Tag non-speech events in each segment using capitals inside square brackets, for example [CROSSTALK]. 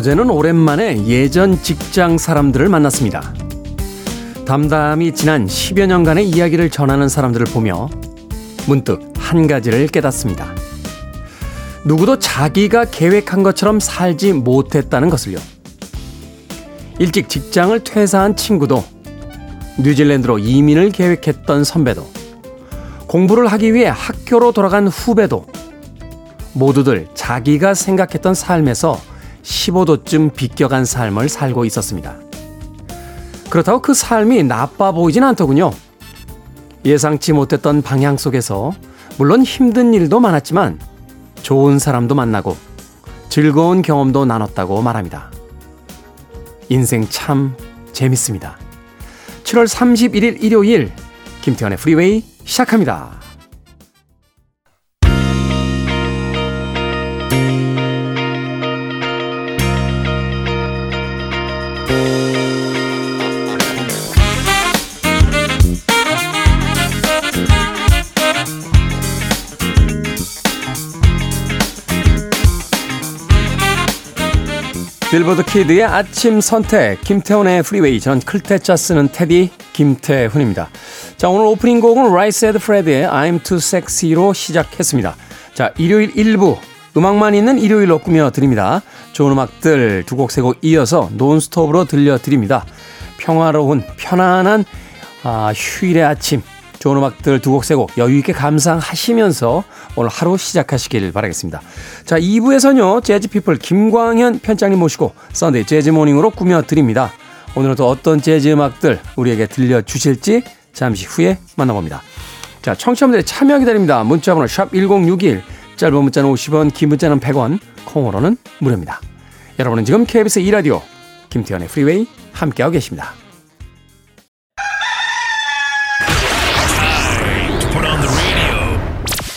어제는 오랜만에 예전 직장 사람들을 만났습니다. 담담히 지난 10여 년간의 이야기를 전하는 사람들을 보며 문득 한 가지를 깨닫습니다. 누구도 자기가 계획한 것처럼 살지 못했다는 것을요. 일찍 직장을 퇴사한 친구도 뉴질랜드로 이민을 계획했던 선배도 공부를 하기 위해 학교로 돌아간 후배도 모두들 자기가 생각했던 삶에서 15도쯤 비껴간 삶을 살고 있었습니다. 그렇다고 그 삶이 나빠 보이진 않더군요. 예상치 못했던 방향 속에서 물론 힘든 일도 많았지만 좋은 사람도 만나고 즐거운 경험도 나눴다고 말합니다. 인생 참 재밌습니다. 7월 31일 일요일 김태현의 프리웨이 시작합니다. 빌보드 kid의 아침 선택 김태훈의 프리웨이 전 글 쓰는 DJ 김태훈입니다. 자 오늘 오프닝 곡은 Right Said Fred의 I'm Too Sexy로 시작했습니다. 자 일요일 1부 음악만 있는 일요일로 꾸며 드립니다. 좋은 음악들 두 곡 세곡 이어서 논스톱으로 들려 드립니다. 평화로운 편안한 아, 휴일의 아침 좋은 음악들 두 곡 세 곡 여유있게 감상하시면서 오늘 하루 시작하시길 바라겠습니다. 자, 2부에서는요, 재즈피플 김광현 편집장님 모시고 Sunday 재즈 morning으로 꾸며드립니다. 오늘은 또 어떤 재즈 음악들 우리에게 들려주실지 잠시 후에 만나봅니다. 자, 청취자분들의 참여 기다립니다. 문자번호 샵1061, 짧은 문자는 50원, 긴 문자는 100원, 콩으로는 무료입니다. 여러분은 지금 KBS 2라디오 김태훈의 프리웨이 함께하고 계십니다.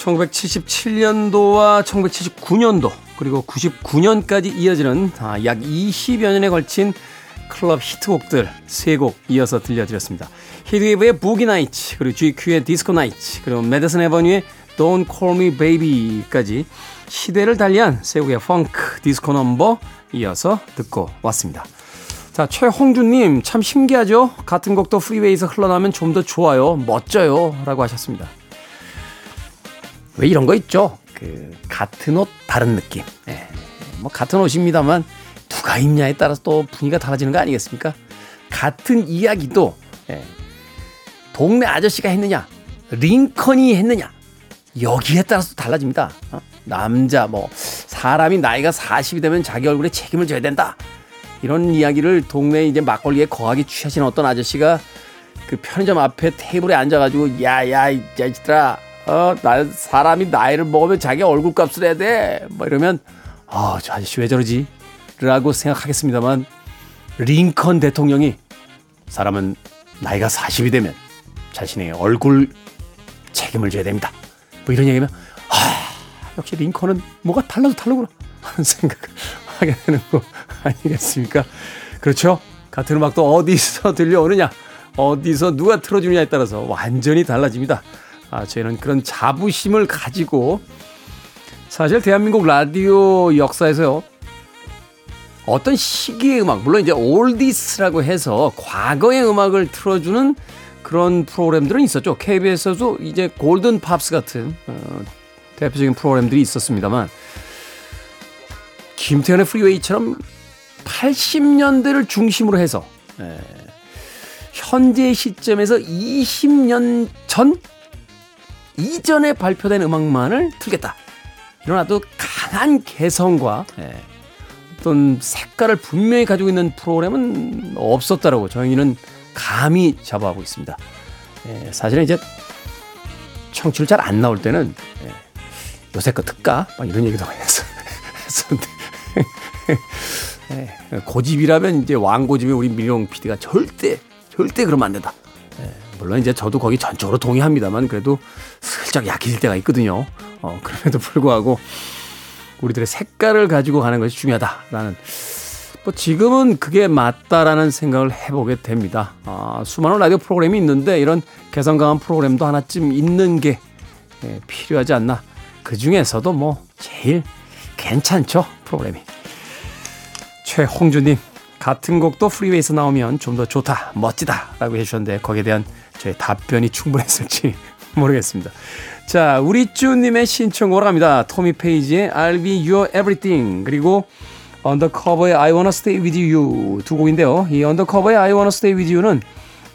1977년도와 1979년도 그리고 99년까지 이어지는 아, 약 20여 년에 걸친 클럽 히트곡들 3곡 이어서 들려드렸습니다. Heatwave의 Boogie Nights 그리고 GQ의 Disco Nights 그리고 Madison Avenue의 Don't Call Me Baby까지 시대를 달리한 3곡의 펑크 디스코 넘버 이어서 듣고 왔습니다. 자, 최홍준님, 참 신기하죠? 같은 곡도 프리웨이에서 흘러나면 좀 더 좋아요, 멋져요. 라고 하셨습니다. 왜 이런 거 있죠? 그, 같은 옷, 다른 느낌. 예. 뭐, 같은 옷입니다만, 누가 입냐에 따라서 또 분위기가 달라지는 거 아니겠습니까? 같은 이야기도, 예. 동네 아저씨가 했느냐, 링컨이 했느냐, 여기에 따라서 달라집니다. 어? 남자, 뭐, 사람이 나이가 40이 되면 자기 얼굴에 책임을 져야 된다. 이런 이야기를 동네 이제 막걸리에 거하게 취하신 어떤 아저씨가 그 편의점 앞에 테이블에 앉아가지고 야야 이 자식들아 어 나 사람이 나이를 먹으면 자기 얼굴 값을 해야 돼 뭐 이러면 아 저 아저씨 왜 저러지 라고 생각하겠습니다만 링컨 대통령이 사람은 나이가 40이 되면 자신의 얼굴 책임을 져야 됩니다 뭐 이런 얘기면 아 역시 링컨은 뭐가 달라도 다르구나 하는 생각을 하게 되는 거 아니겠습니까? 그렇죠? 같은 음악도 어디서 들려오느냐, 어디서 누가 틀어주느냐에 따라서 완전히 달라집니다. 아, 저희는 그런 자부심을 가지고 사실 대한민국 라디오 역사에서요. 어떤 시기의 음악, 물론 이제 올디스라고 해서 과거의 음악을 틀어주는 그런 프로그램들은 있었죠. KBS에서도 이제 골든 팝스 같은 어, 대표적인 프로그램들이 있었습니다만 김태현의 프리웨이처럼 80년대를 중심으로 해서 예, 현재 시점에서 20년 전 이전에 발표된 음악만을 틀겠다. 아주 강한 개성과 예, 어떤 색깔을 분명히 가지고 있는 프로그램은 없었다라고 저희는 감히 잡아하고 있습니다. 예, 사실은 이제 청취를 잘안 나올 때는 예, 요새 거 특가 막 이런 얘기도 많이 [LAUGHS] 했었는데 [LAUGHS] 예, 고집이라면 이제 왕고집에 우리 민용 PD가 절대 절대 그러면 안 된다. 예, 물론 이제 저도 거기 전적으로 동의합니다만 그래도 슬쩍 약해질 때가 있거든요. 어, 그럼에도 불구하고 우리들의 색깔을 가지고 가는 것이 중요하다라는 뭐 지금은 그게 맞다라는 생각을 해보게 됩니다. 아, 수많은 라디오 프로그램이 있는데 이런 개성 강한 프로그램도 하나쯤 있는 게 예, 필요하지 않나. 그 중에서도 뭐 제일 괜찮죠 프로그램이. 최홍주님 같은 곡도 프리웨이에서 나오면 좀 더 좋다 멋지다라고 해주셨는데 거기에 대한 저의 답변이 충분했을지 [LAUGHS] 모르겠습니다. 자 우리 쭈님의 신청곡으로 갑니다. 토미 페이지의 I'll be your everything 그리고 Undercover의 I wanna stay with you 두 곡인데요. 이 Undercover의 I wanna stay with you는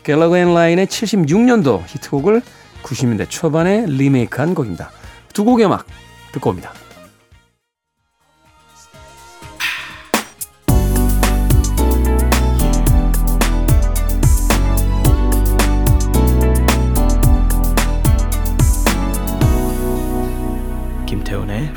갤러거 앤 라인의 76년도 히트곡을 90년대 초반에 리메이크한 곡입니다. 두 곡의 음악 듣고 옵니다.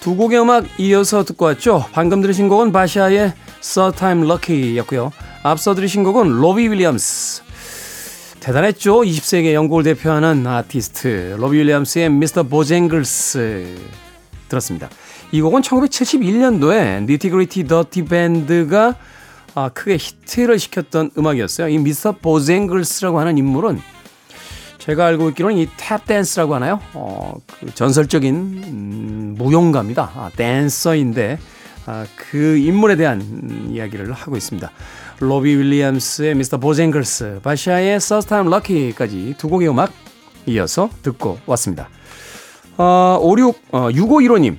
두 곡의 음악 이어서 듣고 왔죠. 방금 들으신 곡은 Basia의 Third Time Lucky였고요. 앞서 들으신 곡은 로비 윌리엄스. 대단했죠. 20세기 영국을 대표하는 아티스트 로비 윌리엄스의 Mr. Bojangles 들었습니다. 이 곡은 1971년도에 Nitty Gritty Dirt Band가 아, 크게 히트를 시켰던 음악이었어요. 이 미스터 보쟁글스라고 하는 인물은 제가 알고 있기로는 이 탭댄스라고 하나요? 어, 그 전설적인 음, 무용가입니다. 아, 댄서인데 아, 그 인물에 대한 음, 이야기를 하고 있습니다. 로비 윌리엄스의 미스터 보쟁글스, 바샤의 First Time Lucky까지 두 곡의 음악 이어서 듣고 왔습니다. 어, 56, 어, 6515님.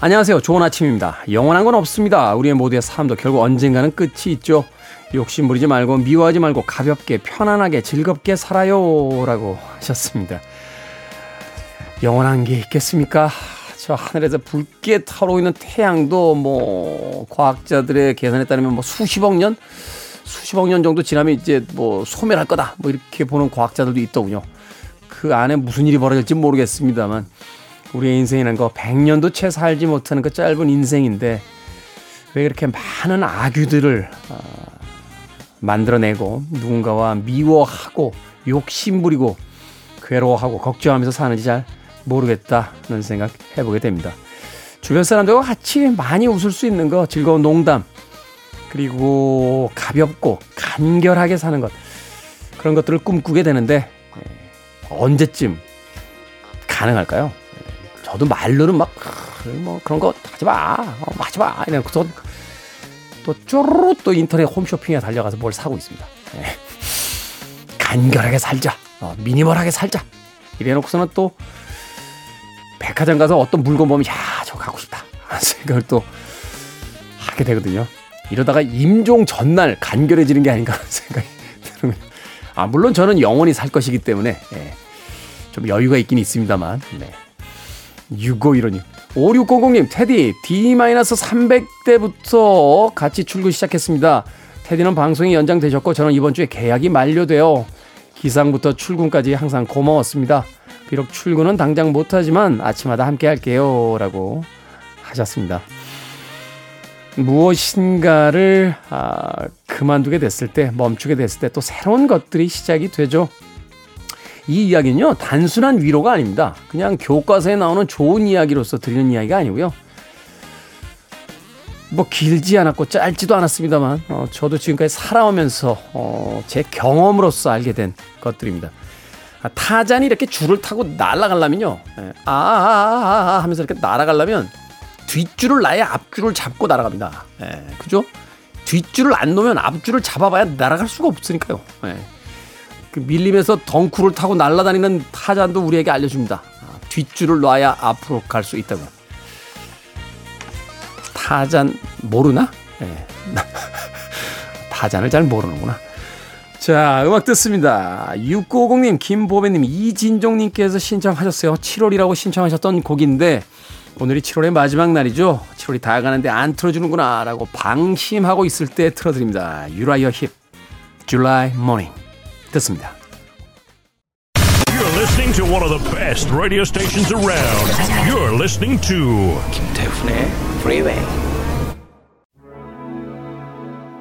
안녕하세요. 좋은 아침입니다. 영원한 건 없습니다. 우리의 모두의 삶도 결국 언젠가는 끝이 있죠. 욕심 부리지 말고 미워하지 말고 가볍게 편안하게 즐겁게 살아요. 라고 하셨습니다. 영원한 게 있겠습니까? 저 하늘에서 붉게 타오르고 있는 태양도 뭐 과학자들의 계산에 따르면 뭐 수십억 년? 수십억 년 정도 지나면 이제 뭐 소멸할 거다. 뭐 이렇게 보는 과학자들도 있더군요. 그 안에 무슨 일이 벌어질지 모르겠습니다만 우리의 인생이라는 거 100년도 채 살지 못하는 그 짧은 인생인데 왜 그렇게 많은 악유들을 어, 만들어내고 누군가와 미워하고 욕심부리고 괴로워하고 걱정하면서 사는지 잘 모르겠다는 생각 해보게 됩니다. 주변 사람들과 같이 많이 웃을 수 있는 거 즐거운 농담 그리고 가볍고 간결하게 사는 것 그런 것들을 꿈꾸게 되는데 언제쯤 가능할까요? 저도 말로는 막, 뭐, 그런 거 하지 마. 어, 하지 마. 이래놓고서 또 쪼르르 또 인터넷 홈쇼핑에 달려가서 뭘 사고 있습니다. 네. 간결하게 살자. 어, 미니멀하게 살자. 이래놓고서는 또 백화점 가서 어떤 물건 보면, 야, 저거 갖고 싶다. 생각을 또 하게 되거든요. 이러다가 임종 전날 간결해지는 게 아닌가 하는 생각이 드는 아, 물론 저는 영원히 살 것이기 때문에, 예, 좀 여유가 있긴 있습니다만, 네. 6515님. 5600님, 테디, D-300대부터 같이 출근 시작했습니다. 테디는 방송이 연장되셨고, 저는 이번 주에 계약이 만료돼요. 기상부터 출근까지 항상 고마웠습니다. 비록 출근은 당장 못하지만 아침마다 함께 할게요. 라고 하셨습니다. 무엇인가를 아, 그만두게 됐을 때, 멈추게 됐을 때 또 새로운 것들이 시작이 되죠. 이 이야기는요, 단순한 위로가 아닙니다. 그냥 교과서에 나오는 좋은 이야기로서 드리는 이야기가 아니고요. 뭐 길지 않았고 짧지도 않았습니다만, 어, 저도 지금까지 살아오면서 어, 제 경험으로서 알게 된 것들입니다. 아, 타잔이 이렇게 줄을 타고 날아가려면요, 예, 아, 아, 아, 아, 아 하면서 이렇게 날아가려면 뒷줄을 놔야 앞줄을 잡고 날아갑니다. 예, 그죠? 뒷줄을 안 놓으면 앞줄을 잡아봐야 날아갈 수가 없으니까요. 예. 그 밀림에서 덩쿠를 타고 날아다니는 타잔도 우리에게 알려줍니다. 아, 뒷줄을 놔야 앞으로 갈 수 있다고. 타잔 모르나? 네. [LAUGHS] 타잔을 잘 모르는구나. 자, 음악 듣습니다. 6950님, 김보배님, 이진종님께서 신청하셨어요. 7월이라고 신청하셨던 곡인데, 오늘이 7월의 마지막 날이죠. 7월이 다 가는데 안 틀어주는구나. 라고 방심하고 있을 때 틀어드립니다. Uriah Heep, July Morning. 듣습니다. You're listening to one of the best radio stations around. You're listening to 김태훈의 Freeway.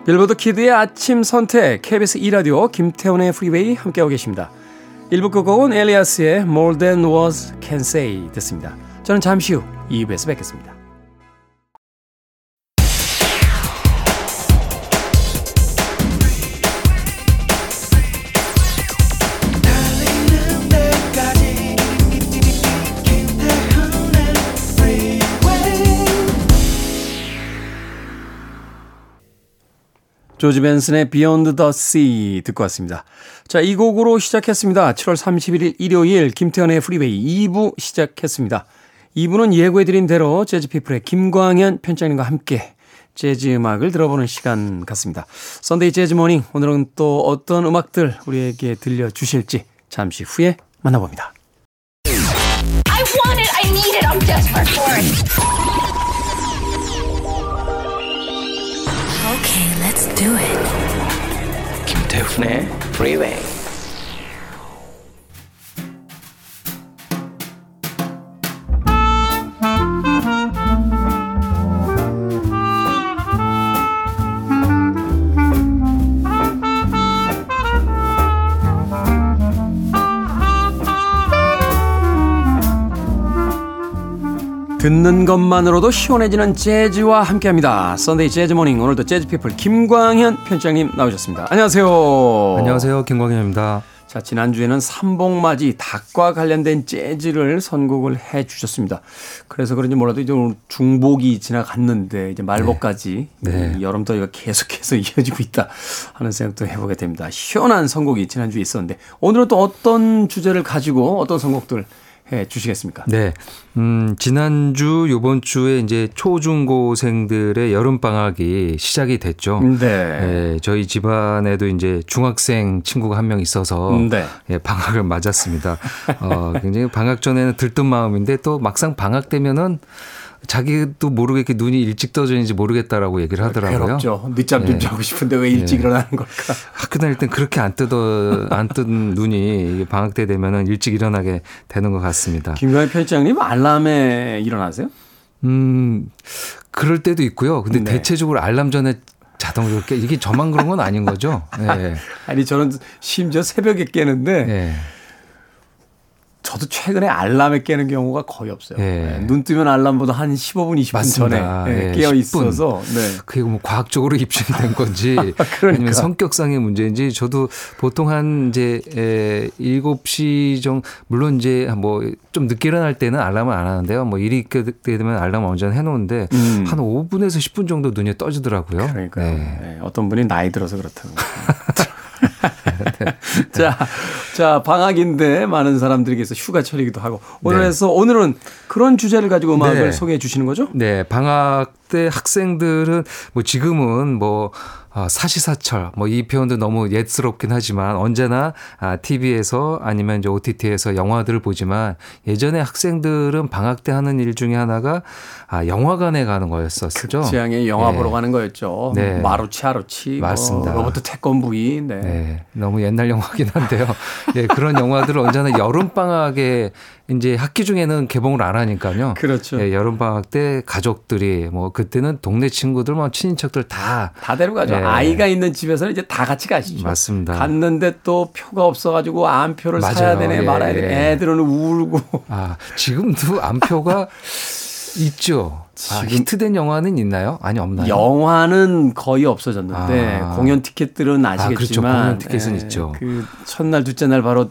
빌보드 kid의 아침 선택 KBS 2라디오 김태훈의 프리웨이 함께하고 계십니다. 1부 끝곡은 엘리아스의 More Than Words Can Say 듣습니다. 저는 잠시 후 2부에서 뵙겠습니다. 조지 벤슨의 Beyond the Sea 듣고 왔습니다. 자, 이 곡으로 시작했습니다. 7월 31일 일요일 김태훈의 프리웨이 2부 시작했습니다. 2부는 예고해드린 대로 재즈피플의 김광현 편집장님과 함께 재즈 음악을 들어보는 시간 갖습니다. Sunday 재즈 morning 오늘은 또 어떤 음악들 우리에게 들려주실지 잠시 후에 만나봅니다. Okay, let's do it. 김태훈의 Freeway. 듣는 것만으로도 시원해지는 재즈와 함께합니다. Sunday 재즈 morning 오늘도 재즈피플 김광현 편집장님 나오셨습니다. 안녕하세요. 안녕하세요. 김광현입니다. 자, 지난주에는 삼복맞이 닭과 관련된 재즈를 선곡을 해 주셨습니다. 그래서 그런지 몰라도 이제 오늘 중복이 지나갔는데 이제 말복까지 네. 이 여름 더위가 계속해서 [LAUGHS] 이어지고 있다 하는 생각도 해보게 됩니다. 시원한 선곡이 지난주에 있었는데 오늘은 또 어떤 주제를 가지고 어떤 선곡들 해 주시겠습니까? 네. 음, 지난주, 요번 주에 이제 초중고생들의 여름 방학이 시작이 됐죠. 네. 예, 저희 집안에도 이제 중학생 친구가 한 명 있어서 네. 예, 방학을 맞았습니다. 어, 굉장히 방학 전에는 들뜬 마음인데 또 막상 방학 되면은 자기도 모르게 이렇게 눈이 일찍 떠지는지 모르겠다라고 얘기를 하더라고요. 괴롭죠. 늦잠 좀 예. 자고 싶은데 왜 일찍 예. 일어나는 걸까? 학교 다닐 땐 그렇게 안 뜯어 안뜬 눈이 방학 때 되면은 일찍 일어나게 되는 것 같습니다. 김광현 편집장님 알람에 일어나세요? 음 그럴 때도 있고요. 근데 네. 대체적으로 알람 전에 자동으로 깨 이게 저만 그런 건 아닌 거죠? 네. [LAUGHS] 아니 저는 심지어 새벽에 깨는데 네. 저도 최근에 알람에 깨는 경우가 거의 없어요. 예. 네, 눈 뜨면 알람보다 한 15분, 20분 맞습니다. 전에 예, 예, 깨어 10분. 있어서 네. 그게 뭐 과학적으로 [LAUGHS] 입증이 된 건지 그러니까. 아니면 성격상의 문제인지 저도 보통 한 이제 에 7시 정 물론 이제 뭐 좀 늦게 일어날 때는 알람을 안 하는데요. 뭐 일이 있게 되면 알람 언제나 해 놓는데 음. 한 5분에서 10분 정도 눈이 떠지더라고요. 그러니까요. 네. 네, 어떤 분이 나이 들어서 그렇다고. [LAUGHS] [LAUGHS] 자, 자, 방학인데 많은 사람들에게서 휴가철이기도 하고 오늘에서 오늘은 그런 주제를 가지고 음악을 네. 소개해 주시는 거죠? 네, 방학 때 학생들은 뭐 지금은 뭐 아, 사시사철 뭐 이 표현도 너무 옛스럽긴 하지만 언제나 아, TV에서 아니면 이제 OTT에서 영화들을 보지만 예전에 학생들은 방학 때 하는 일 중에 하나가 아, 영화관에 가는 거였었죠. 지향의 영화 네. 보러 가는 거였죠. 네. 마루치 아루치, 맞습니다. 뭐 로버트 태권브이, 네. 네, 너무 옛날 영화긴 한데요. 네, 그런 영화들을 언제나 여름 방학에 이제 학기 중에는 개봉을 안 하니까요. 그렇죠. 네, 여름 방학 때 가족들이 뭐 그때는 동네 친구들, 뭐 친인척들 다 다 데려가죠. 네. 아이가 있는 집에서는 이제 다 같이 가시죠. 맞습니다. 갔는데 또 표가 없어가지고 안표를 맞아요. 사야 되네 예, 말아야 되네. 예. 애들은 울고. 아, 지금도 안표가 [LAUGHS] 있죠. 아, 히트된 영화는 있나요? 아니 없나요? 영화는 거의 없어졌는데 아. 공연 티켓들은 아시겠지만 그렇죠. 공연 티켓은 예, 있죠. 그 첫날 둘째 날 바로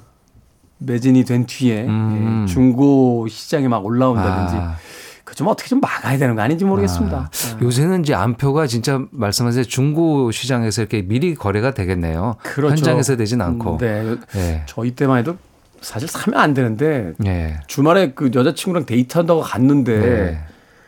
매진이 된 뒤에 음. 예, 중고 시장에 막 올라온다든지 아. 그좀 어떻게 좀 막아야 되는 거 아닌지 모르겠습니다. 아, 요새는 이제 안표가 진짜 말씀하신 중고 시장에서 이렇게 미리 거래가 되겠네요. 그렇죠. 현장에서 되진 않고. 음, 네. 네. 저희 때만 해도 사실 사면 안 되는데 네. 주말에 그 여자친구랑 데이트한다고 갔는데 네.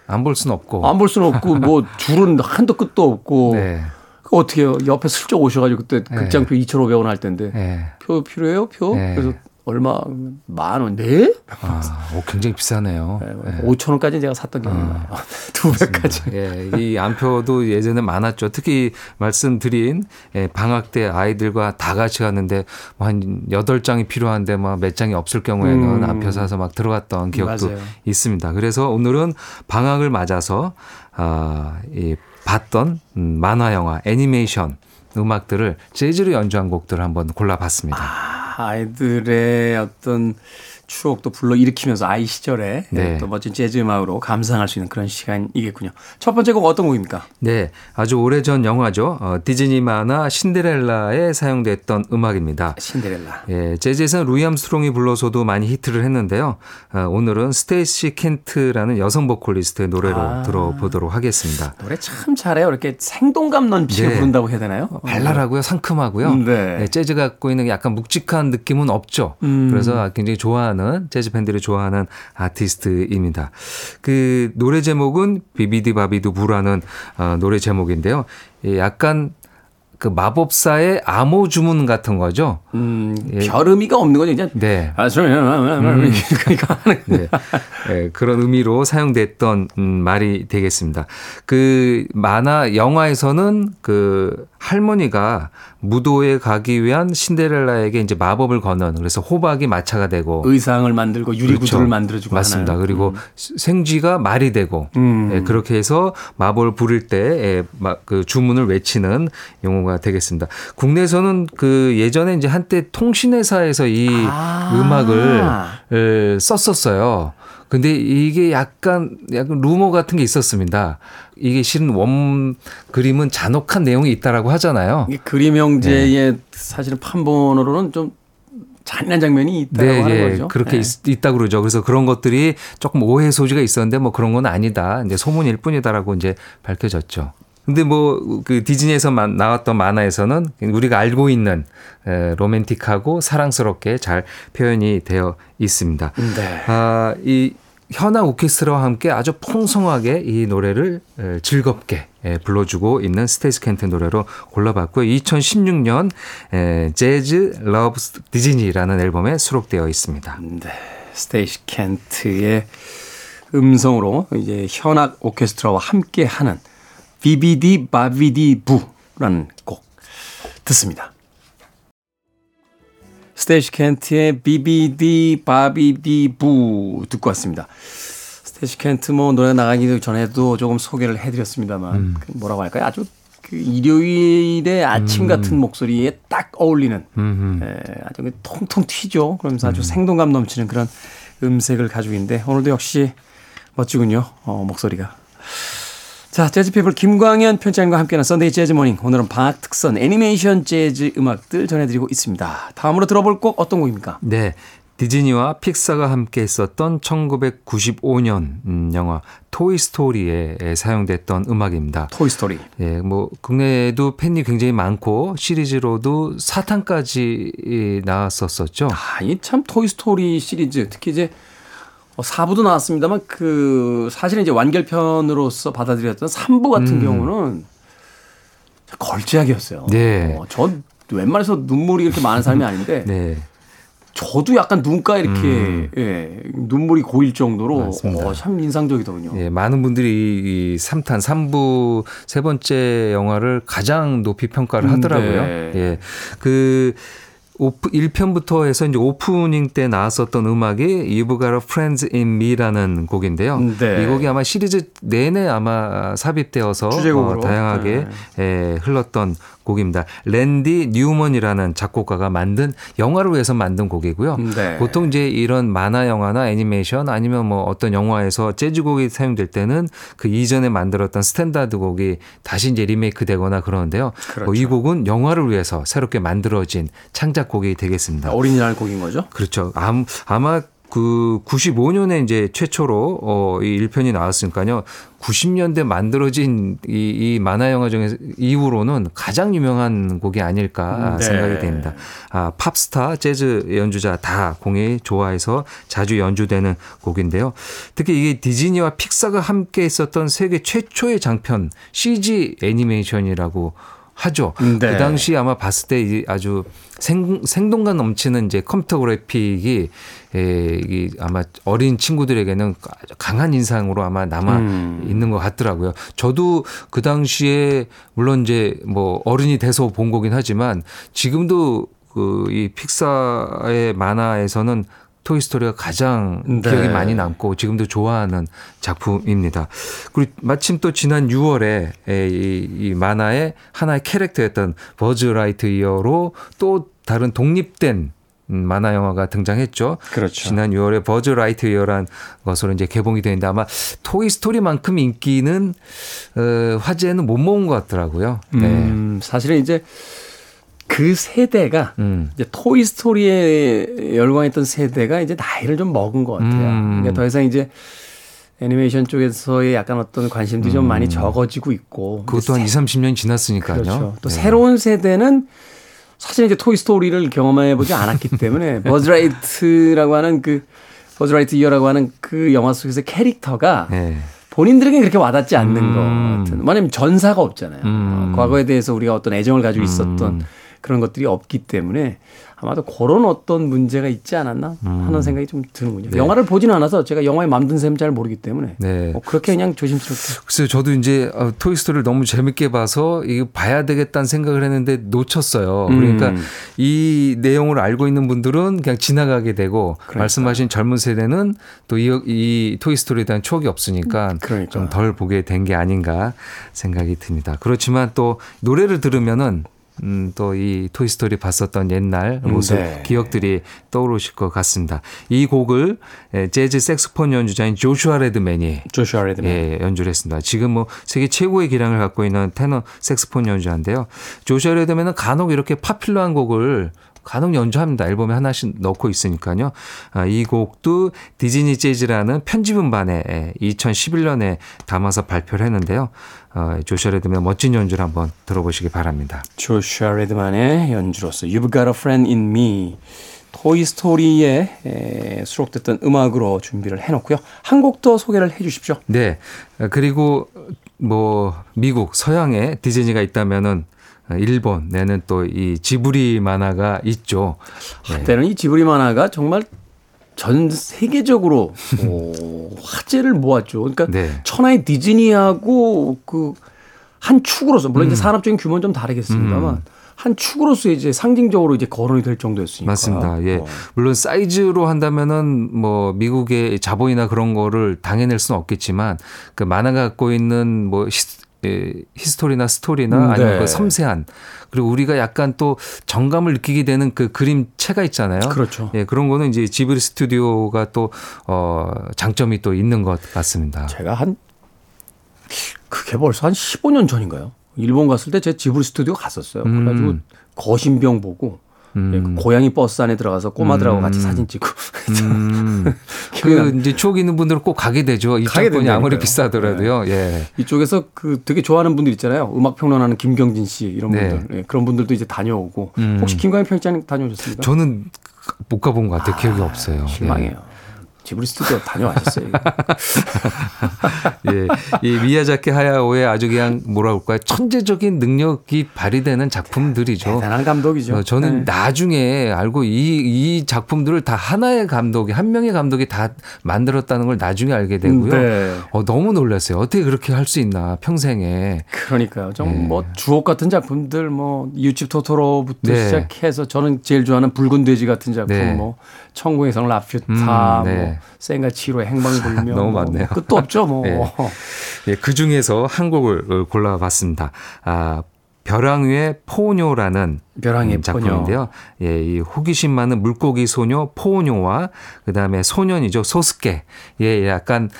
안볼 수는 없고. 안 볼 수는 없고 뭐 줄은 한도 끝도 없고 네. 그 어떻게 해요? 옆에 슬쩍 오셔가지고 그때 네. 극장표 2,500원 할 텐데 예. 표 필요해요? 표? 네. 그래서 얼마? 만 원? 네? 아, 오, 굉장히 비싸네요. 예. 5천 원까지 제가 샀던 기억이 나요. [LAUGHS] 두 배까지. 예, 이 안표도 예전에 많았죠. 특히 말씀드린 예, 방학 때 아이들과 다 같이 갔는데 뭐한 여덟 장이 필요한데 뭐몇 장이 없을 경우에는 음. 안표 사서 막 들어갔던 기억도 맞아요. 있습니다. 그래서 오늘은 방학을 맞아서 아, 이 봤던 음, 만화 영화 애니메이션 음악들을 재즈로 연주한 곡들을 한번 골라봤습니다. 아 이들의 어떤 추억도 불러 일으키면서 아이 시절에 네. 또 멋진 재즈 음악으로 감상할 수 있는 그런 시간이겠군요. 첫 번째 곡 어떤 곡입니까? 네, 아주 오래전 영화죠. 어, 디즈니 만화 신데렐라에 사용됐던 음악입니다. 신데렐라. 예, 재즈에서는 루이 암스트롱이 불러서도 많이 히트를 했는데요. 어, 오늘은 스테이시 켄트라는 여성 보컬리스트의 노래로 아. 들어보도록 하겠습니다. 노래 참 잘해요. 이렇게 생동감 넘치게 네. 부른다고 해야 되나요? 발랄하고요, 상큼하고요. 네. 네, 재즈가 갖고 있는 약간 묵직한 느낌은 없죠. 음. 그래서 굉장히 좋아하는 재즈 팬들이 좋아하는 아티스트입니다. 그 노래 제목은 비비디 바비두 부라는 어, 노래 제목인데요. 예, 약간 그 마법사의 암호 주문 같은 거죠. 음, 예. 별 의미가 없는 거죠. 그냥 네. 아, 저, 그러니까 [LAUGHS] 하는 네. 예, 그런 의미로 사용됐던 음, 말이 되겠습니다. 그 만화 영화에서는 그 할머니가 무도에 가기 위한 신데렐라에게 이제 마법을 거는 그래서 호박이 마차가 되고 의상을 만들고 유리구두를 그렇죠. 만들어주고 맞습니다. 하는. 그리고 생쥐가 말이 되고 음. 예, 그렇게 해서 마법을 부를 때그 주문을 외치는 용어가 되겠습니다. 국내에서는 그 예전에 이제 한때 통신회사에서 이 아. 음악을 에, 썼었어요. 근데 이게 약간 약간 루머 같은 게 있었습니다. 이게 실은 원 그림은 잔혹한 내용이 있다라고 하잖아요. 이게 그림 형제의 네. 사실은 판본으로는 좀 잔인한 장면이 있다고 네, 하는 예, 거죠. 그렇게 네. 있, 다 그러죠. 그래서 그런 것들이 조금 오해 소지가 있었는데 뭐 그런 건 아니다. 이제 소문일 뿐이다라고 이제 밝혀졌죠. 근데 뭐 그 디즈니에서 만- 나왔던 만화에서는 우리가 알고 있는 에, 로맨틱하고 사랑스럽게 잘 표현이 되어 있습니다. 네. 아, 이 현악 오케스트라와 함께 아주 풍성하게 이 노래를 에, 즐겁게 에, 불러주고 있는 스테이시 켄트 노래로 골라봤고요. 2016년 에, Jazz Loves Disney라는 앨범에 수록되어 있습니다. 네. 스테이시 켄트의 음성으로 이제 현악 오케스트라와 함께 하는 비비디 바비디 부라는 곡 듣습니다. 스테이시 켄트의 비비디 바비디 부 듣고 왔습니다. 스테이시 켄트 뭐 노래 나가기 전에도 조금 소개를 해드렸습니다만 그 뭐라고 할까요? 아주 그 일요일의 아침 같은 목소리에 딱 어울리는 에, 아주 그 통통 튀죠. 그러면서 아주 생동감 넘치는 그런 음색을 가지고 있는데 오늘도 역시 멋지군요. 어, 목소리가. 자, 재즈피플 김광현 편집장과 함께하는 Sunday Jazz Morning. 오늘은 방학 특선 애니메이션 재즈 음악들 전해드리고 있습니다. 다음으로 들어볼 곡 어떤 곡입니까? 네. 디즈니와 픽사가 함께 했었던 1995년 음, 영화 토이 스토리에 사용됐던 음악입니다. 토이 스토리. 예, 뭐 국내에도 팬이 굉장히 많고 시리즈로도 4탄까지 나왔었었죠. 아, 이참 토이 스토리 시리즈 특히 이제 4부도 나왔습니다만 그 사실은 이제 완결편으로서 받아들였던 3부 같은 경우는 걸작이었어요. 네. 어, 전 웬만해서 눈물이 이렇게 많은 사람이 아닌데 [LAUGHS] 네. 저도 약간 눈가에 이렇게 예, 눈물이 고일 정도로. 어, 참 인상적이더군요. 예, 많은 분들이 이 3탄, 3부 세 번째 영화를 가장 높이 평가를 하더라고요. 네. 예. 그 오프 1편부터 해서 이제 오프닝 때 나왔었던 음악이 You've Got a Friend in Me라는 곡인데요. 네. 이 곡이 아마 시리즈 내내 아마 삽입되어서. 어, 다양하게 예, 흘렀던 곡입니다. 랜디 뉴먼이라는 작곡가가 만든 영화를 위해서 만든 곡이고요. 네. 보통 이제 이런 만화 영화나 애니메이션 아니면 뭐 어떤 영화에서 재즈곡이 사용될 때는 그 이전에 만들었던 스탠다드 곡이 다시 이제 리메이크 되거나 그러는데요. 그렇죠. 뭐이 곡은 영화를 위해서 새롭게 만들어진 창작곡이 되겠습니다. 오리지널 곡인 거죠? 그렇죠. 암- 아마 그 95년에 이제 최초로 어, 이 1편이 나왔으니까요. 90년대 만들어진 이, 이 만화 영화 중에 이후로는 가장 유명한 곡이 아닐까 네. 생각이 됩니다. 아, 팝스타, 재즈 연주자 다 공이 좋아해서 자주 연주되는 곡인데요. 특히 이게 디즈니와 픽사가 함께 했었던 세계 최초의 장편 CG 애니메이션이라고 하죠. 네. 그 당시 아마 봤을 때이 아주 생, 생동감 넘치는 이제 컴퓨터 그래픽이 에, 이 아마 어린 친구들에게는 강한 인상으로 아마 남아 음. 있는 것 같더라고요. 저도 그 당시에 물론 이제 뭐 어른이 돼서 본 거긴 하지만 지금도 그 이 픽사의 만화에서는 토이스토리가 가장 네. 기억이 많이 남고 지금도 좋아하는 작품입니다. 그리고 마침 또 지난 6월에 이, 이 만화의 하나의 캐릭터였던 버즈 라이트이어로 또 다른 독립된 음, 만화 영화가 등장했죠. 그렇죠. 지난 6월에 버즈 라이트이어란 것으로 이제 개봉이 되는데 아마 토이 스토리만큼 인기는 어, 화제는 못 모은 것 같더라고요. 네. 음, 사실은 이제 그 세대가 음. 이제 토이 스토리에 열광했던 세대가 이제 나이를 좀 먹은 것 같아요. 음. 그러니까 더 이상 이제 애니메이션 쪽에서의 약간 어떤 관심들이 좀 많이 적어지고 있고. 음. 그것도 한 2, 30년이 지났으니까요. 그렇죠. 또 네. 새로운 세대는 사실 이제 토이 스토리를 경험해 보지 않았기 때문에 [LAUGHS] 버즈라이트라고 하는 그 버즈 라이트이어라고 하는 그 영화 속에서 캐릭터가 네. 본인들에게 그렇게 와닿지 않는 음. 것 같은. 왜냐하면 전사가 없잖아요. 음. 어, 과거에 대해서 우리가 어떤 애정을 가지고 있었던 그런 것들이 없기 때문에 아마도 그런 어떤 문제가 있지 않았나 하는 생각이 좀 드는군요. 네. 영화를 보지는 않아서 제가 영화의 만듦새 잘 모르기 때문에 네. 뭐 그렇게 그냥 조심스럽게. 글쎄요, 저도 이제 어, 토이스토리를 너무 재밌게 봐서 이거 봐야 되겠다는 생각을 했는데 놓쳤어요. 그러니까 음. 이 내용을 알고 있는 분들은 그냥 지나가게 되고 말씀하신 젊은 세대는 또이 이 토이스토리에 대한 추억이 없으니까 그러니까. 좀 덜 보게 된 게 아닌가 생각이 듭니다. 그렇지만 또 노래를 들으면은 음, 또 이 토이스토리 봤었던 옛날 모습, 네. 기억들이 떠오르실 것 같습니다. 이 곡을 에, 재즈 색스폰 연주자인 조슈아 레드맨이 조슈아 레드맨. 예, 연주를 했습니다. 지금 뭐 세계 최고의 기량을 갖고 있는 테너 색스폰 연주자인데요. 조슈아 레드맨은 간혹 이렇게 popular한 곡을 간혹 연주합니다. 앨범에 하나씩 넣고 있으니까요. 아, 이 곡도 Disney Jazz라는 편집 음반에 2011년에 담아서 발표를 했는데요. 어, 조슈아 레드맨 멋진 연주를 한번 들어보시기 바랍니다. 조슈아 레드만의 연주로서 You've Got a Friend in Me 토이 스토리에 에, 수록됐던 음악으로 준비를 해놓고요. 한 곡 더 소개를 해 주십시오. 네. 어, 그리고 뭐 미국 서양에 디즈니가 있다면은 일본에는 또 이 지브리 만화가 있죠. 네. 한때는 이 지브리 만화가 정말 전 세계적으로 오, 화제를 모았죠. 그러니까 네. 천하의 디즈니하고 그 한 축으로서 물론 이제 산업적인 규모는 좀 다르겠습니다만 한 축으로서 이제 상징적으로 이제 거론이 될 정도였으니까. 맞습니다. 예. 어. 물론 사이즈로 한다면은 뭐 미국의 자본이나 그런 거를 당해낼 수는 없겠지만 그 만화가 갖고 있는 뭐 예, history나 스토리나 음, 아니면 네. 그 섬세한 그리고 우리가 약간 또 정감을 느끼게 되는 그 그림체가 있잖아요. 그렇죠. 예, 그런 거는 이제 지브리 스튜디오가 또 어, 장점이 또 있는 것 같습니다. 제가 한 그게 벌써 한 15년 전인가요? 일본 갔을 때 제 지브리 스튜디오 갔었어요. 그래가지고 음. 거신병 보고 예, 그 고양이 버스 안에 들어가서 꼬마들하고 같이 사진 찍고 음. [LAUGHS] 그. 이제 추억 있는 분들은 꼭 가게 되죠. 입장권이. 아무리 비싸더라도요. 예. 이쪽에서 그 되게 좋아하는 분들 있잖아요. 음악 평론하는 김경진 씨 이런 네. 분들 예, 그런 분들도 이제 다녀오고 음. 혹시 김광현 편집장님 다녀오셨습니까? 저는 못 가본 것 같아요. 기억이 없어요. 예. 실망해요. 지브리 스튜디오 다녀와셨어요. [LAUGHS] 예. 이 미야자키 하야오의 아주 그냥 뭐라 그럴까요? 천재적인 능력이 발휘되는 작품들이죠. 대단한 감독이죠. 어, 저는 네. 나중에 알고 이, 이 작품들을 다 하나의 감독이, 한 명의 감독이 다 만들었다는 걸 나중에 알게 되고요. 네. 어, 너무 놀랐어요. 어떻게 그렇게 할 수 있나, 평생에. 그러니까요. 좀 예. 뭐 주옥 같은 작품들 뭐 유집 토토로부터 네. 시작해서 저는 제일 좋아하는 붉은 돼지 같은 작품 네. 뭐 천국의 성 라퓨타 음, 네. 뭐 생가 치로의 행방불명 너무 뭐 많네요. 끝도 없죠 뭐. 예. 예, 그 중에서 한 곡을 골라봤습니다. 아, 벼랑 위의 포뇨라는 벼랑의 음, 작품인데요. 예, 이 호기심 많은 물고기 소녀 포뇨와 그다음에 소년이죠. 소스케. 예, 약간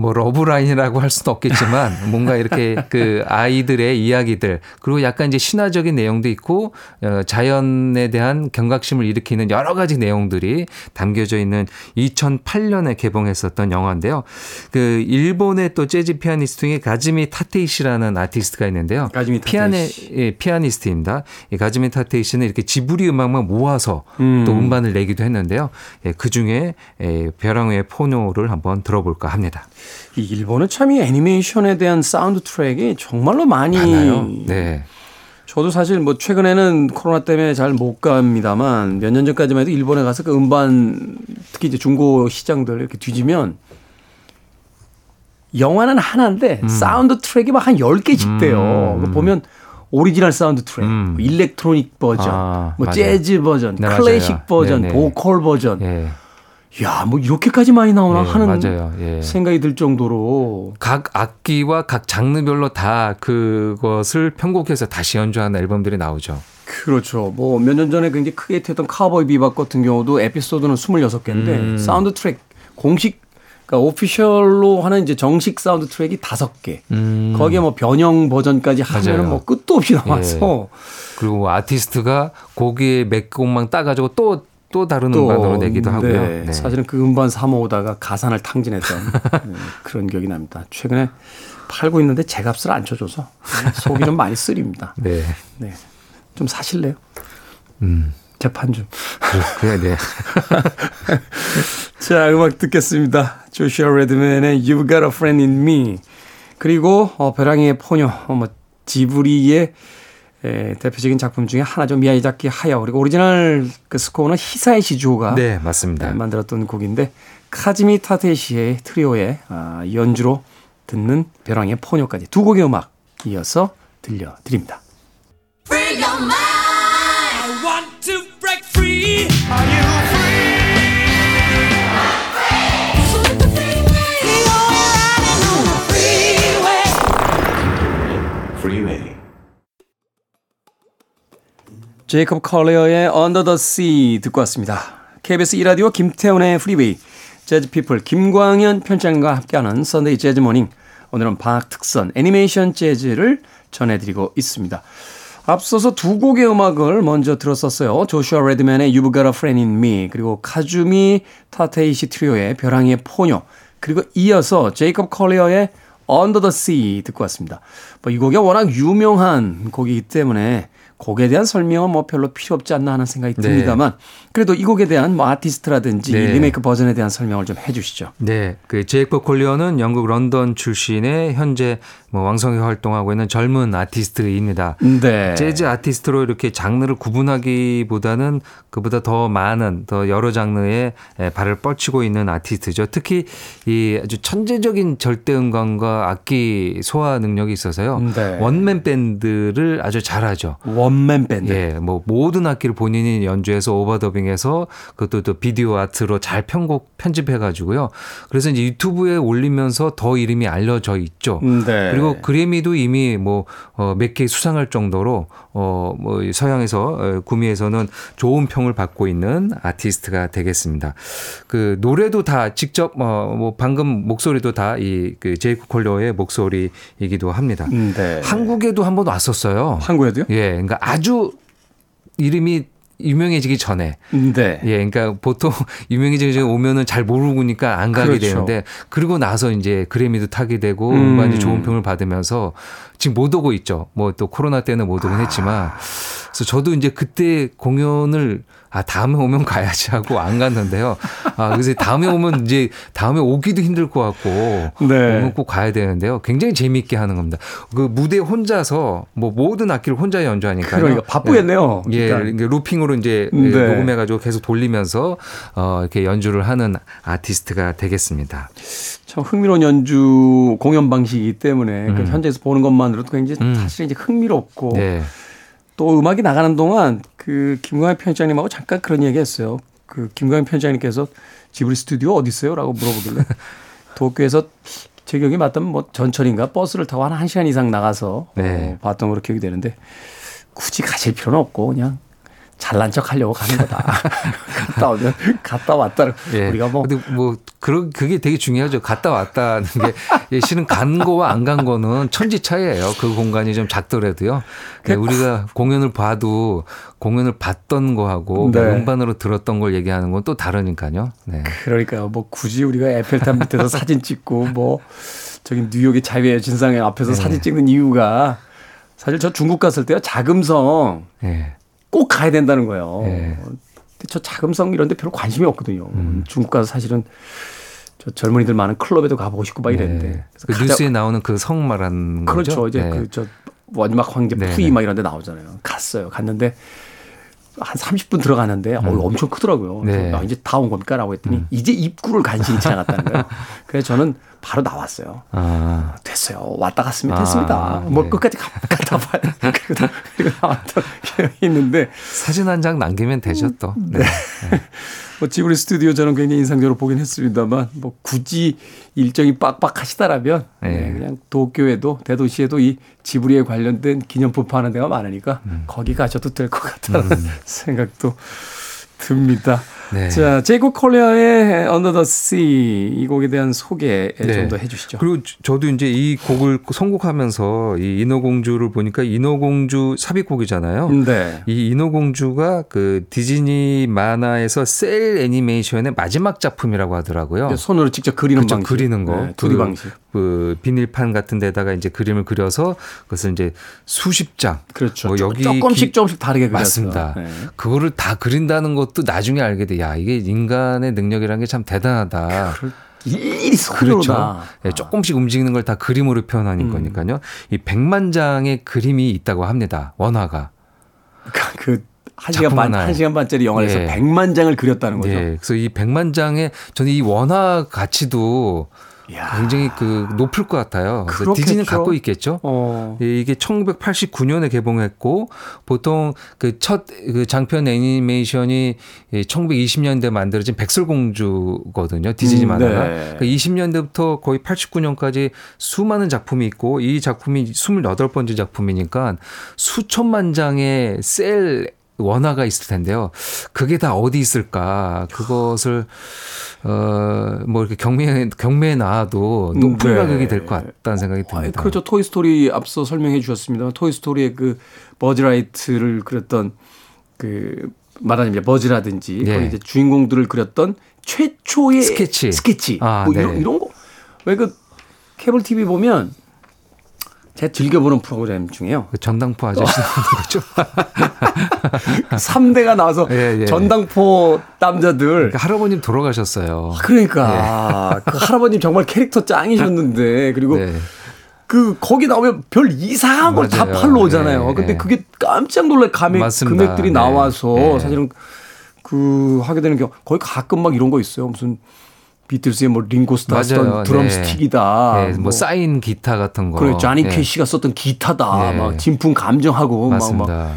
뭐 love line이라고 할 수는 없겠지만 [LAUGHS] 뭔가 이렇게 그 아이들의 이야기들 그리고 약간 이제 신화적인 내용도 있고 어, 자연에 대한 경각심을 일으키는 여러 가지 내용들이 담겨져 있는 2008년에 개봉했었던 영화인데요. 그 일본의 또 재즈 피아니스트 중에 가즈미 타테이시라는 아티스트가 있는데요. 가즈미 피아네 타테이시. 예, 피아니스트입니다. 이 가즈미 타테이시는 이렇게 지브리 음악만 모아서 음. 또 음반을 내기도 했는데요. 예, 그 중에 예, 벼랑 위의 포뇨를 한번 들어볼까 합니다. 이 일본은 참 이 애니메이션에 대한 사운드 트랙이 정말로 많이 많아요. 네. 저도 사실 뭐 최근에는 코로나 때문에 잘 못 갑니다만 몇 년 전까지만 해도 일본에 가서 그 음반 특히 이제 중고 시장들 이렇게 뒤지면 영화는 하나인데 사운드 트랙이 막 한 10개씩 돼요. 그거 보면 오리지널 사운드 트랙, 음. 뭐 electronic 버전, 아, 뭐 맞아요. 재즈 버전, 네, 클래식 맞아요. 버전, 네네. 보컬 버전. 예. 야, 뭐 이렇게까지 많이 나오나 예, 하는. 예. 생각이 들 정도로 각 악기와 각 장르별로 다 그것을 편곡해서 다시 연주하는 앨범들이 나오죠. 그렇죠. 뭐 몇 년 전에 굉장히 크게 히트했던 카우보이 비밥 같은 경우도 에피소드는 26개인데 음. 사운드 트랙 공식 그러니까 official로 하는 이제 정식 사운드 트랙이 5개. 거기에 뭐 변형 버전까지 하면 음. 맞아요. 뭐 끝도 없이 나와서 그리고 아티스트가 거기에 몇 곡만 따가지고 또, 또 다른 음반으로 내기도 하고요. 네, 네. 사실은 그 음반 사 모으다가 가산을 탕진했던 네, [LAUGHS] 그런 기억이 납니다. 최근에 팔고 있는데 제 값을 안 쳐줘서 속이 좀 많이 쓰립니다. 네. 네. 좀 사실래요? 음. 재판 좀. 그래, 네. [LAUGHS] 자, 음악 듣겠습니다. 조슈아 레드맨의 You've Got a Friend in Me. 그리고 어, 벼랑 위의 포뇨, 어, 뭐 지브리의 에, 대표적인 작품 중에 하나죠. 미야자키 하야오. 그리고 오리지널 그 스코어는 히사이시 조가 네, 맞습니다. 네, 만들었던 곡인데 카즈미 타테이시 트리오의 아, 연주로 듣는 벼랑 위의 포뇨까지 두 곡의 음악 이어서 들려드립니다. 제이콥 컬리어의 Under the Sea 듣고 왔습니다. KBS 2라디오 김태훈의 프리웨이 재즈피플 김광현 편집장과 함께하는 Sunday Jazz Morning 오늘은 방학 특선 애니메이션 재즈를 전해드리고 있습니다. 앞서서 두 곡의 음악을 먼저 들었었어요. 조슈아 레드맨의 You've Got a Friend in Me 그리고 카주미 타테이시 트리오의 벼랑 위의 포뇨 그리고 이어서 제이콥 컬리어의 Under the Sea 듣고 왔습니다. 뭐 이 곡이 워낙 유명한 곡이기 때문에 곡에 대한 설명은 뭐 별로 필요 없지 않나 하는 생각이 네. 듭니다만 그래도 이 곡에 대한 뭐 아티스트라든지 네. 리메이크 버전에 대한 설명을 좀 해주시죠. 네, 그 제이콥 콜리어는 영국 런던 출신의 현재 뭐 왕성히 활동하고 있는 젊은 아티스트입니다. 네. 재즈 아티스트로 이렇게 장르를 구분하기보다는 그보다 더 많은 더 여러 장르에 에, 발을 뻗치고 있는 아티스트죠. 특히 이 아주 천재적인 절대 음감과 악기 소화 능력이 있어서요. 네. one-man band를 아주 잘하죠. one-man band. 예, 뭐 모든 악기를 본인이 연주해서 overdubbing해서 그것도 또 비디오 아트로 잘 편곡 편집해 가지고요. 그래서 이제 유튜브에 올리면서 더 이름이 알려져 있죠. 네. 그리고 그래미도 이미 뭐 몇 개 수상할 정도로 어 뭐 서양에서 어, 구미에서는 좋은 평을 받고 있는 아티스트가 되겠습니다. 그 노래도 다 직접 어 뭐 방금 목소리도 다 이 그 제이크 콜러의 목소리이기도 합니다. 네. 한국에도 한번 왔었어요. 한국에도요? 예, 그러니까 아주 이름이 유명해지기 전에 네. 예, 그러니까 보통 [LAUGHS] 유명해지기 전에 오면은 잘 모르니까 안 가게 그렇죠. 되는데 그리고 나서 이제 그래미도 타게 되고 음. 음반이 좋은 평을 받으면서 지금 못 오고 있죠. 뭐 또 코로나 때는 못 오긴 했지만 그래서 저도 이제 그때 공연을 아 다음에 오면 가야지 하고 안 갔는데요. 아 그래서 다음에 오면 이제 다음에 오기도 힘들 것 같고 네. 오면 꼭 가야 되는데요. 굉장히 재미있게 하는 겁니다. 그 무대 혼자서 뭐 모든 악기를 혼자 연주하니까요. 그러니까 바쁘겠네요. 예, 그러니까. 이게 루핑으로 이제 네. 녹음해가지고 계속 돌리면서 어, 이렇게 연주를 하는 아티스트가 되겠습니다. 참 흥미로운 연주 공연 방식이기 때문에 그 음. 현장에서 보는 것만으로도 굉장히 사실 이제 흥미롭고 네. 또 음악이 나가는 동안 그 김광현 편집장님하고 잠깐 그런 얘기했어요. 그 김광현 편집장님께서 지브리 스튜디오 어디 있어요?라고 물어보길래 [LAUGHS] 도쿄에서 제 기억이 맞다면 뭐 전철인가 버스를 타고 한 1시간 이상 나가서 네. 어, 봤던 걸로 기억이 되는데 굳이 가실 필요는 없고 그냥 잘난 척 하려고 가는 거다. [LAUGHS] 갔다 오면 갔다 왔다. 예. 우리가 뭐 근데 뭐 그런 그게 되게 중요하죠. 갔다 왔다는 게 [LAUGHS] 예, 실은 간 거와 안 간 거는 천지 차이예요. 그 공간이 좀 작더라도요. 예, 우리가 공연을 봐도 공연을 봤던 거하고 네. 음반으로 들었던 걸 얘기하는 건 또 다르니까요. 네. 그러니까요. 뭐 굳이 우리가 에펠탑 밑에서 [LAUGHS] 사진 찍고 뭐 저기 뉴욕의 자유의 진상회 앞에서 네. 사진 찍는 이유가 사실 저 중국 갔을 때요. 자금성 예. 꼭 가야 된다는 거예요. 예. 근데 저 자금성 이런 데 별로 관심이 없거든요. 음. 중국 가서 사실은 저 젊은이들 많은 클럽에도 가보고 싶고 막 이랬는데. 네. 그 뉴스에 나오는 그 성 말하는 거죠. 그렇죠. 이제 네. 그저 원막 황제 네, 푸이 네. 막 이런 데 나오잖아요. 갔어요. 갔는데 한 30분 들어가는데 어, 엄청 크더라고요. 음. 네. 음. 아, 이제 다 온 겁니까? 라고 했더니 이제 입구를 간신히 지나갔다는 거예요. [LAUGHS] 그래서 저는 바로 나왔어요. 아, 됐어요. 왔다 갔으면 아, 됐습니다. 뭐 네. 끝까지 가- 갔다 봐야 그리고, 나- 그리고 나왔다 있는데 사진 한 장 남기면 되죠 또. 네. 뭐 지브리 스튜디오 저는 굉장히 인상적으로 보긴 했습니다만 뭐 굳이 일정이 빡빡하시다라면 네. 네, 그냥 도쿄에도 대도시에도 이 지브리에 관련된 기념품 파는 데가 많으니까 음. 거기 가셔도 될 것 같다는 [LAUGHS] 생각도 듭니다. 네. 자, 제이콥 콜리아의 Under the Sea 이 곡에 대한 소개 네. 좀더 해주시죠. 그리고 저- 저도 이제 이 곡을 선곡하면서 이 인어공주를 보니까 인어공주 삽입곡이잖아요. 네. 이 인어공주가 그 디즈니 만화에서 셀 애니메이션의 마지막 작품이라고 하더라고요. 손으로 직접 그리는 방식. 그리는 거. 네, 2D 그- 방식. 그 비닐판 같은 데다가 이제 그림을 그려서 그것을 이제 수십 장. 그렇죠. 뭐 여기 조금씩 기- 조금씩 다르게 그렸어요. 맞습니다. 네. 그거를 다 그린다는 것도 나중에 알게 돼. 야, 이게 인간의 능력이라는 게 참 대단하다. 일일이 그렇죠. 다. 예, 조금씩 움직이는 걸 다 그림으로 표현하는 음. 거니까요. 이 100만 장의 그림이 있다고 합니다. 원화가. 그, 한 시간 반. 한 시간 반짜리 영화에서 예. 100만 장을 그렸다는 거죠. 예. 그래서 이 100만 장의 저는 이 원화 가치도 이야. 굉장히 그 높을 것 같아요. 그래서. 디즈니는 갖고 있겠죠. 어. 예, 이게 1989년에 개봉했고 보통 그 첫 그 장편 애니메이션이 1920년대 만들어진 백설공주거든요. 디즈니 음, 만화가. 네. 그 20년대부터 거의 89년까지 수많은 작품이 있고 이 작품이 28번째 작품이니까 수천만 장의 셀 원화가 있을 텐데요. 그게 다 어디 있을까? 그것을 어 뭐 이렇게 경매에 경매에 나와도 높은 네. 가격이 될 것 같다는 생각이 아, 듭니다. 그렇죠. 토이 스토리 앞서 설명해 주셨습니다. 토이 스토리의 그 버즈라이트를 그렸던 그 말하자면 버즈라든지 네. 거기 이제 주인공들을 그렸던 최초의 스케치. 스케치. 아, 뭐 네. 이런, 이런 거. 왜 그 케이블 TV 보면 제가 즐겨보는 프로그램 중에요. 그 전당포 아저씨 나오는 거죠. [LAUGHS] 3대가 나와서 예, 예. 전당포 남자들 그러니까 할아버님 돌아가셨어요. 그러니까 그 할아버님 정말 캐릭터 짱이셨는데 그리고 네. 그 거기 나오면 별 이상한 걸 다. 팔러 오잖아요. 네, 근데 네. 그게 깜짝 놀랄 감액. 금액들이 네. 나와서 네. 사실은 그 하게 되는 경우 거의 가끔 막 이런 거 있어요. 무슨 비틀스의 뭐 링고스타. 쓰던 드럼 네. 스틱이다. 네, 뭐, 사인 기타 같은 거. 그래 조니 네. 캐시가 썼던 기타다. 네. 막 진품 감정하고 막, 막 맞습니다.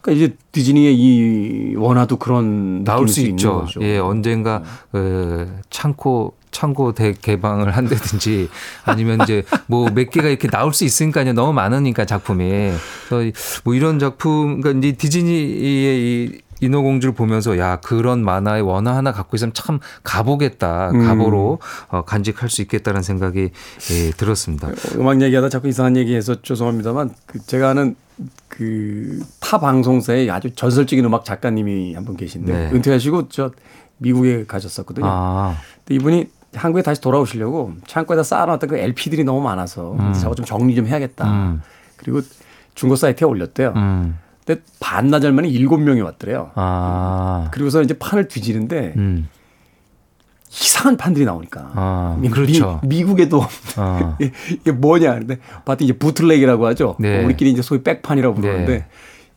그러니까 이제 디즈니의 이 원화도 그런 나올 수 있죠. 예, 언젠가 어, 창고 창고 대 개방을 [LAUGHS] 한다든지 아니면 이제 뭐 몇 개가 이렇게 나올 수 있으니까요. 너무 많으니까 작품이. 그래서 뭐 이런 작품 그러니까 이제 디즈니의 이 인어공주를 보면서 야 그런 만화의 원화 하나 갖고 있으면 참 가보겠다 음. 가보로 어, 간직할 수 있겠다는 생각이 예, 들었습니다. 음악 얘기하다 자꾸 이상한 얘기해서 죄송합니다만 그 제가 아는 그 타 방송사의 아주 전설적인 음악 작가님이 한 분 계신데 네. 은퇴하시고 저 미국에 가셨었거든요. 아, 근데 이분이 한국에 다시 돌아오시려고 창고에다 쌓아놨던 그 LP들이 너무 많아서 저거 좀 정리 좀 해야겠다. 음. 그리고 중고 사이트에 올렸대요. 음, 근데 반나절 만에 일곱 명이 왔더래요. 아, 그리고서 이제 판을 뒤지는데 음, 이상한 판들이 나오니까. 아, 미- 그렇죠. 미, 국에도 아. [LAUGHS] 이게 뭐냐. 근데 봤더니 이제 부틀렉이라고 하죠. 네. 우리끼리 이제 소위 백판이라고 부르는데 네.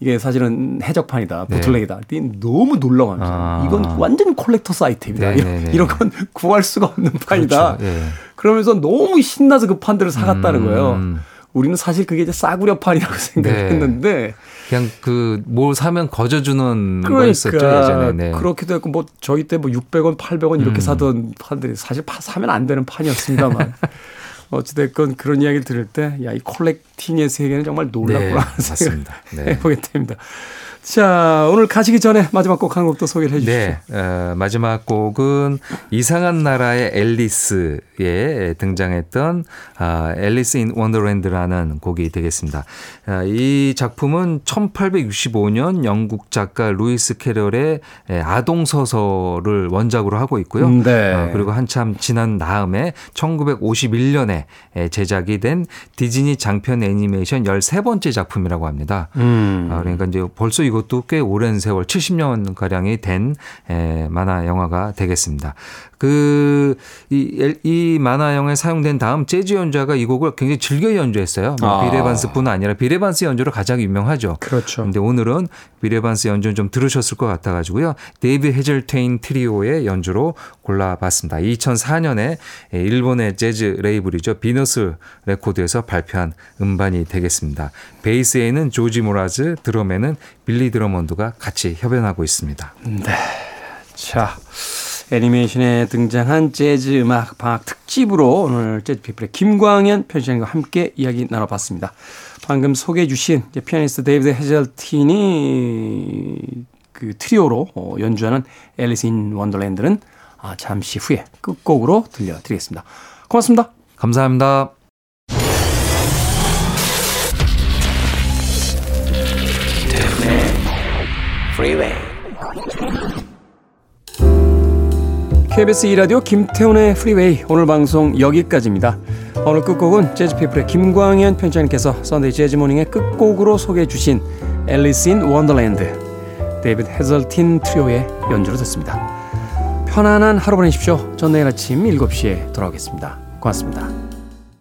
이게 사실은 해적판이다. 네. 부틀렉이다. 그랬더니 너무 놀라워하면서 아. 이건 완전 콜렉터스 아이템이다. 네, 이런, 네, 네. 이런 건 구할 수가 없는 판이다. 그렇죠. 예. 그러면서 너무 신나서 그 판들을 사갔다는 음. 거예요. 우리는 사실 그게 이제 싸구려판이라고 [LAUGHS] 생각했는데 그냥 그 뭘 사면 거저주는 거 그러니까 있었죠 예전에. 네. 그렇기도 했고 뭐 저희 때 뭐 600원, 800원 이렇게 음. 사던 판들이 사실 파, 사면 안 되는 판이었습니다만 [LAUGHS] 어찌됐건 그런 이야기를 들을 때 야 이 콜렉팅의 세계는 정말 놀랍구나 네, 생각을. 네. 해보게 됩니다. 자, 오늘 가시기 전에 마지막 곡 한 곡도 소개를 해 주시죠. 네, 어, 마지막 곡은 이상한 나라의 앨리스에 등장했던 아, Alice in Wonderland라는 곡이 되겠습니다. 아, 이 작품은 1865년 영국 작가 루이스 캐럴의 에, 아동 소설을 원작으로 하고 있고요. 음, 네. 어, 그리고 한참 지난 다음에 1951년에 제작이 된 디즈니 장편 애니메이션 13번째 작품이라고 합니다. 음. 아, 그러니까 이제 벌써 이 것도 꽤 오랜 세월 70년 가량이 된 에, 만화 영화가 되겠습니다. 그, 이, 이 만화 영화에 사용된 다음 재즈 연주자가 이 곡을 굉장히 즐겨 연주했어요. 뭐 아. 빌 에반스뿐 아니라 빌 에반스 연주로 가장 유명하죠. 그렇죠. 근데 오늘은 빌 에반스 연주는 좀 들으셨을 것 같아가지고요. 데이비드 헤즐타인 트리오의 연주로 골라봤습니다. 2004년에 일본의 재즈 레이블이죠. 비너스 레코드에서 발표한 음반이 되겠습니다. 베이스에는 조지 므라즈, 드럼에는 빌리 드러먼드가 같이 협연하고 있습니다. 자, 애니메이션에 등장한 재즈 음악 방학 특집으로 오늘 재즈 피플의 김광현 편집장님과 함께 이야기 나눠봤습니다. 방금 소개해 주신 피아니스트 데이비드 헤즐타인이 그 트리오로 어, 연주하는 Alice in Wonderland는 아, 잠시 후에 끝곡으로 들려드리겠습니다. 고맙습니다. 감사합니다. KBS 2라디오 김태훈의 프리웨이 오늘 방송 여기까지입니다. 오늘 끝곡은 재즈피플의 김광현 편집장님께서 Sunday Jazz Morning의 끝곡으로 소개해 주신 Alice in Wonderland 데이비드 헤즐타인 트리오의 연주로 듣습니다. 편안한 하루 보내십시오. 전 내일 아침 7시에 돌아오겠습니다. 고맙습니다.